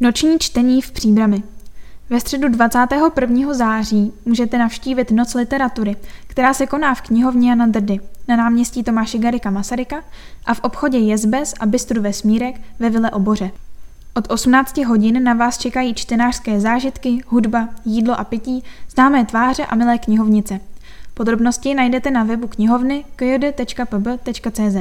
Noční čtení v Příbrami. Ve středu 21. září můžete navštívit Noc literatury, která se koná v knihovně Jana Drdy na náměstí Tomáše Garika Masaryka a v obchodě Jezbes a Bistru Vesmírek ve Vile Oboře. Od 18 hodin na vás čekají čtenářské zážitky, hudba, jídlo a pití, známé tváře a milé knihovnice. Podrobnosti najdete na webu knihovny kjod.pb.cz.